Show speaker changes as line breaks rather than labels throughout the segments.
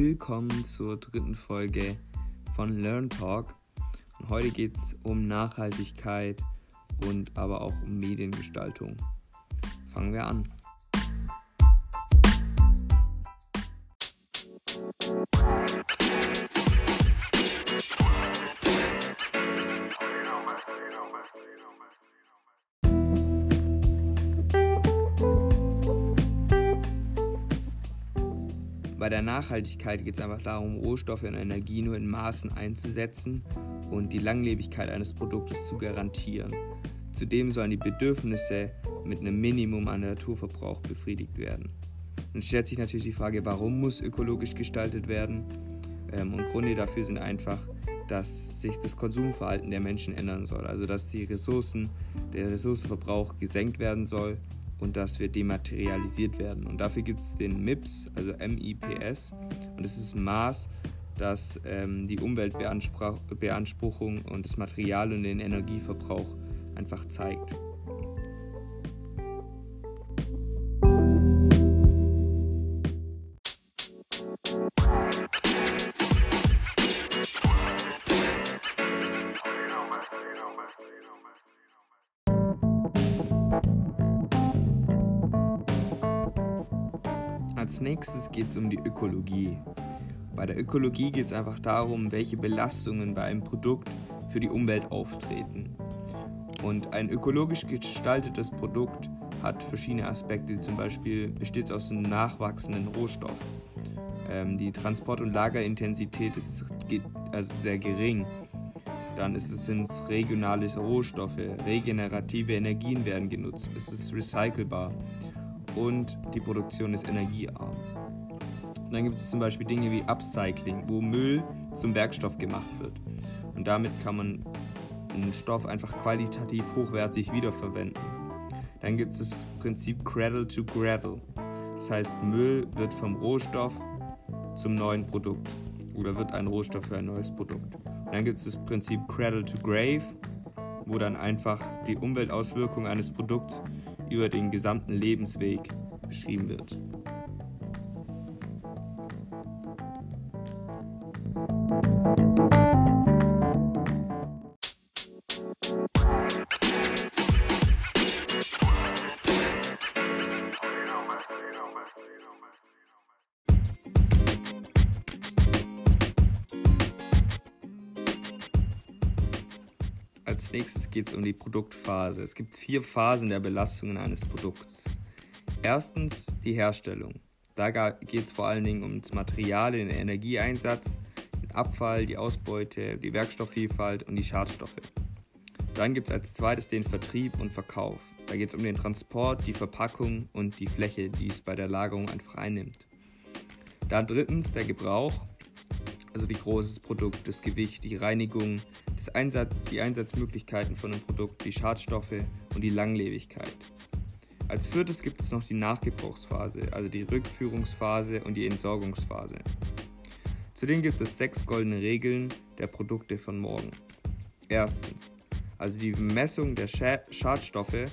Willkommen zur dritten Folge von Learn Talk. Und heute geht es um Nachhaltigkeit und aber auch um Mediengestaltung. Fangen wir an. Bei der Nachhaltigkeit geht es einfach darum, Rohstoffe und Energie nur in Maßen einzusetzen und die Langlebigkeit eines Produktes zu garantieren. Zudem sollen die Bedürfnisse mit einem Minimum an Naturverbrauch befriedigt werden. Dann stellt sich natürlich die Frage, warum muss ökologisch gestaltet werden? Ähm, und Gründe dafür sind einfach, dass sich das Konsumverhalten der Menschen ändern soll. Also dass die Ressourcen, der Ressourcenverbrauch gesenkt werden soll und dass wir dematerialisiert werden. Und dafür gibt es den MIPS, also MIPS. Und das ist ein Maß, das ähm, die Umweltbeanspruchung und das Material und den Energieverbrauch einfach zeigt. Als nächstes geht es um die Ökologie. Bei der Ökologie geht es einfach darum, welche Belastungen bei einem Produkt für die Umwelt auftreten. Und ein ökologisch gestaltetes Produkt hat verschiedene Aspekte, zum Beispiel besteht es aus einem nachwachsenden Rohstoff. Ähm, die Transport- und Lagerintensität ist also sehr gering. Dann ist es sind regionale Rohstoffe, regenerative Energien werden genutzt, es ist recycelbar und die Produktion ist energiearm. Und dann gibt es zum Beispiel Dinge wie Upcycling, wo Müll zum Werkstoff gemacht wird. Und damit kann man einen Stoff einfach qualitativ hochwertig wiederverwenden. Dann gibt es das Prinzip Cradle to Gravel. Das heißt, Müll wird vom Rohstoff zum neuen Produkt oder wird ein Rohstoff für ein neues Produkt. Und dann gibt es das Prinzip Cradle to Grave, wo dann einfach die Umweltauswirkungen eines Produkts über den gesamten Lebensweg beschrieben wird. Als nächstes geht es um die Produktphase. Es gibt vier Phasen der Belastungen eines Produkts. Erstens die Herstellung. Da geht es vor allen Dingen um das Material, den Energieeinsatz, den Abfall, die Ausbeute, die Werkstoffvielfalt und die Schadstoffe. Dann gibt es als zweites den Vertrieb und Verkauf. Da geht es um den Transport, die Verpackung und die Fläche, die es bei der Lagerung einfach einnimmt. Dann drittens der Gebrauch also wie groß das Produkt, das Gewicht, die Reinigung, Einsatz, die Einsatzmöglichkeiten von dem Produkt, die Schadstoffe und die Langlebigkeit. Als viertes gibt es noch die Nachgebrauchsphase, also die Rückführungsphase und die Entsorgungsphase. Zudem gibt es sechs goldene Regeln der Produkte von morgen. Erstens, also die Messung der Schadstoffe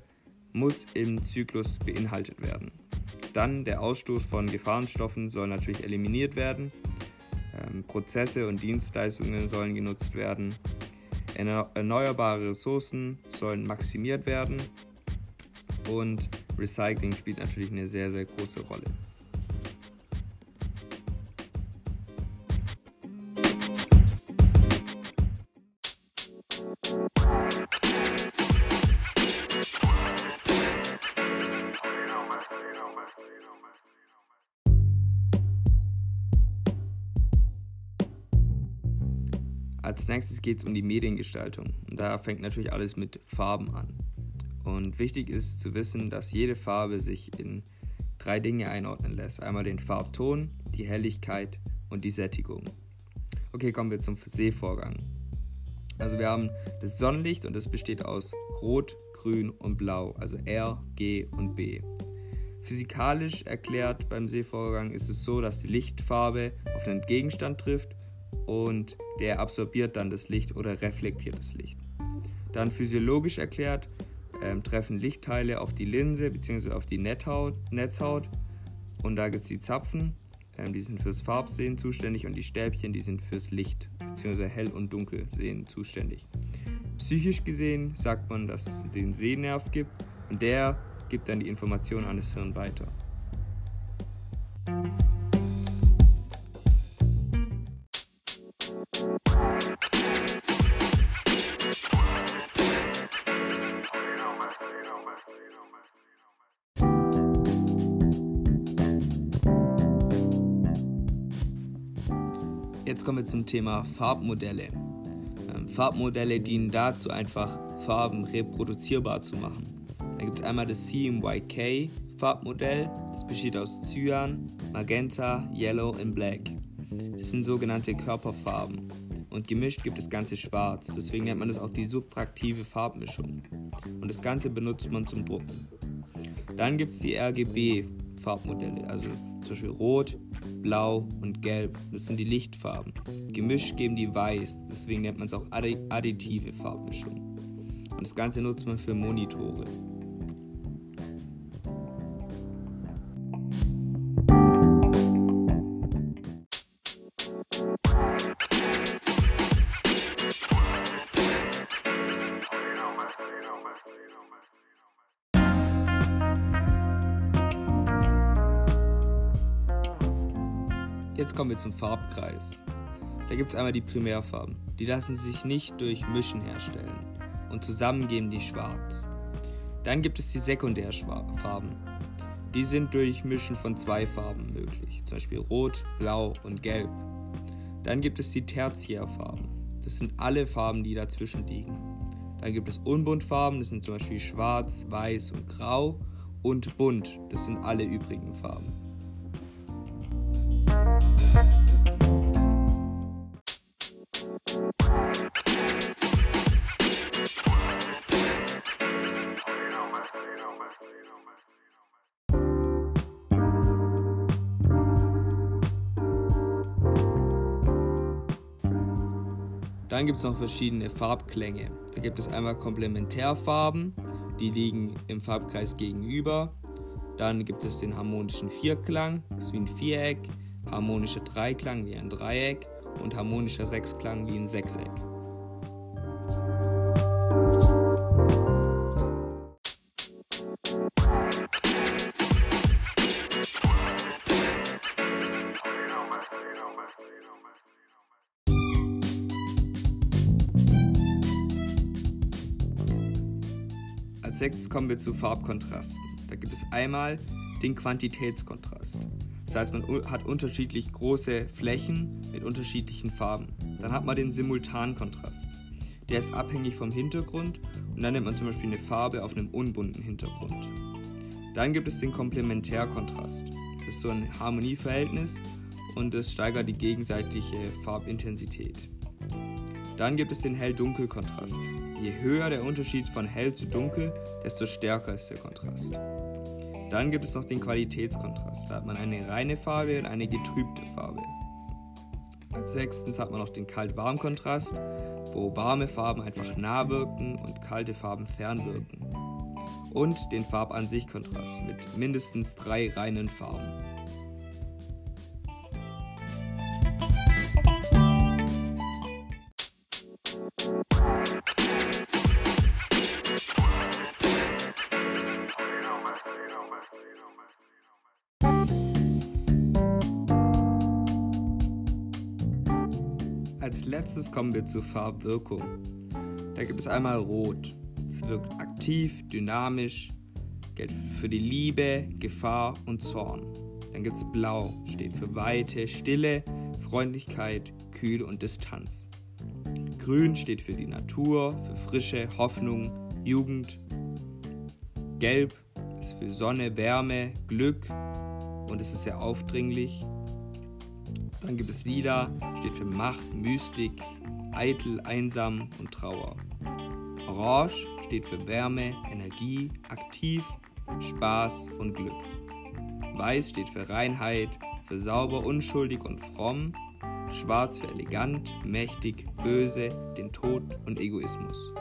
muss im Zyklus beinhaltet werden. Dann der Ausstoß von Gefahrenstoffen soll natürlich eliminiert werden Prozesse und Dienstleistungen sollen genutzt werden. Erneuerbare Ressourcen sollen maximiert werden. Und Recycling spielt natürlich eine sehr, sehr große Rolle. Als nächstes geht es um die Mediengestaltung. Und da fängt natürlich alles mit Farben an. Und wichtig ist zu wissen, dass jede Farbe sich in drei Dinge einordnen lässt. Einmal den Farbton, die Helligkeit und die Sättigung. Okay, kommen wir zum Sehvorgang. Also wir haben das Sonnenlicht und das besteht aus Rot, Grün und Blau, also R, G und B. Physikalisch erklärt beim Sehvorgang ist es so, dass die Lichtfarbe auf den Gegenstand trifft und der absorbiert dann das Licht oder reflektiert das Licht. Dann physiologisch erklärt ähm, treffen Lichtteile auf die Linse bzw. auf die Netzhaut, Netzhaut und da gibt es die Zapfen. ähm, die sind fürs Farbsehen zuständig und die Stäbchen, die sind fürs Licht bzw. Hell- und Dunkelsehen zuständig. Psychisch gesehen sagt man, dass es den Sehnerv gibt und der gibt dann die Information an das Hirn weiter. Jetzt kommen wir zum Thema Farbmodelle. Ähm, Farbmodelle dienen dazu, einfach Farben reproduzierbar zu machen. Da gibt es einmal das CMYK Farbmodell, das besteht aus Cyan, Magenta, Yellow und Black. Das sind sogenannte Körperfarben. Und gemischt gibt es Ganze schwarz, deswegen nennt man das auch die subtraktive Farbmischung. Und das Ganze benutzt man zum Drucken. Dann gibt es die RGB-Farbmodelle, also zum Beispiel Rot, Blau und Gelb. Das sind die Lichtfarben. Gemischt geben die Weiß, deswegen nennt man es auch additive Farbmischung. Und das Ganze nutzt man für Monitore. Jetzt kommen wir zum Farbkreis. Da gibt es einmal die Primärfarben. Die lassen sich nicht durch Mischen herstellen und zusammen geben die schwarz. Dann gibt es die Sekundärfarben. Die sind durch Mischen von zwei Farben möglich, zum Beispiel Rot, Blau und Gelb. Dann gibt es die Tertiärfarben. Das sind alle Farben, die dazwischen liegen. Dann gibt es Unbuntfarben, das sind zum Beispiel Schwarz, Weiß und Grau. Und Bunt, das sind alle übrigen Farben. Dann gibt es noch verschiedene Farbklänge. Da gibt es einmal Komplementärfarben, die liegen im Farbkreis gegenüber. Dann gibt es den harmonischen Vierklang, ist wie ein Viereck, harmonischer Dreiklang wie ein Dreieck und harmonischer Sechsklang wie ein Sechseck. Als sechstes kommen wir zu Farbkontrasten. Da gibt es einmal den Quantitätskontrast. Das heißt, man hat unterschiedlich große Flächen mit unterschiedlichen Farben. Dann hat man den Simultankontrast. Der ist abhängig vom Hintergrund und dann nimmt man zum Beispiel eine Farbe auf einem unbunten Hintergrund. Dann gibt es den Komplementärkontrast. Das ist so ein Harmonieverhältnis und es steigert die gegenseitige Farbintensität. Dann gibt es den Hell-Dunkel-Kontrast. Je höher der Unterschied von hell zu dunkel, desto stärker ist der Kontrast. Dann gibt es noch den Qualitätskontrast. Da hat man eine reine Farbe und eine getrübte Farbe. Als sechstens hat man noch den Kalt-Warm-Kontrast, wo warme Farben einfach nah wirken und kalte Farben fern wirken. Und den Farb-an-sich-Kontrast mit mindestens drei reinen Farben. Als letztes kommen wir zur Farbwirkung. Da gibt es einmal Rot. Es wirkt aktiv, dynamisch, gilt für die Liebe, Gefahr und Zorn. Dann gibt es Blau, steht für Weite, Stille, Freundlichkeit, Kühl und Distanz. Grün steht für die Natur, für Frische, Hoffnung, Jugend. Gelb ist für Sonne, Wärme, Glück und es ist sehr aufdringlich. Dann gibt es Lila, steht für Macht, Mystik, eitel, einsam und Trauer. Orange steht für Wärme, Energie, aktiv, Spaß und Glück. Weiß steht für Reinheit, für sauber, unschuldig und fromm. Schwarz für elegant, mächtig, böse, den Tod und Egoismus.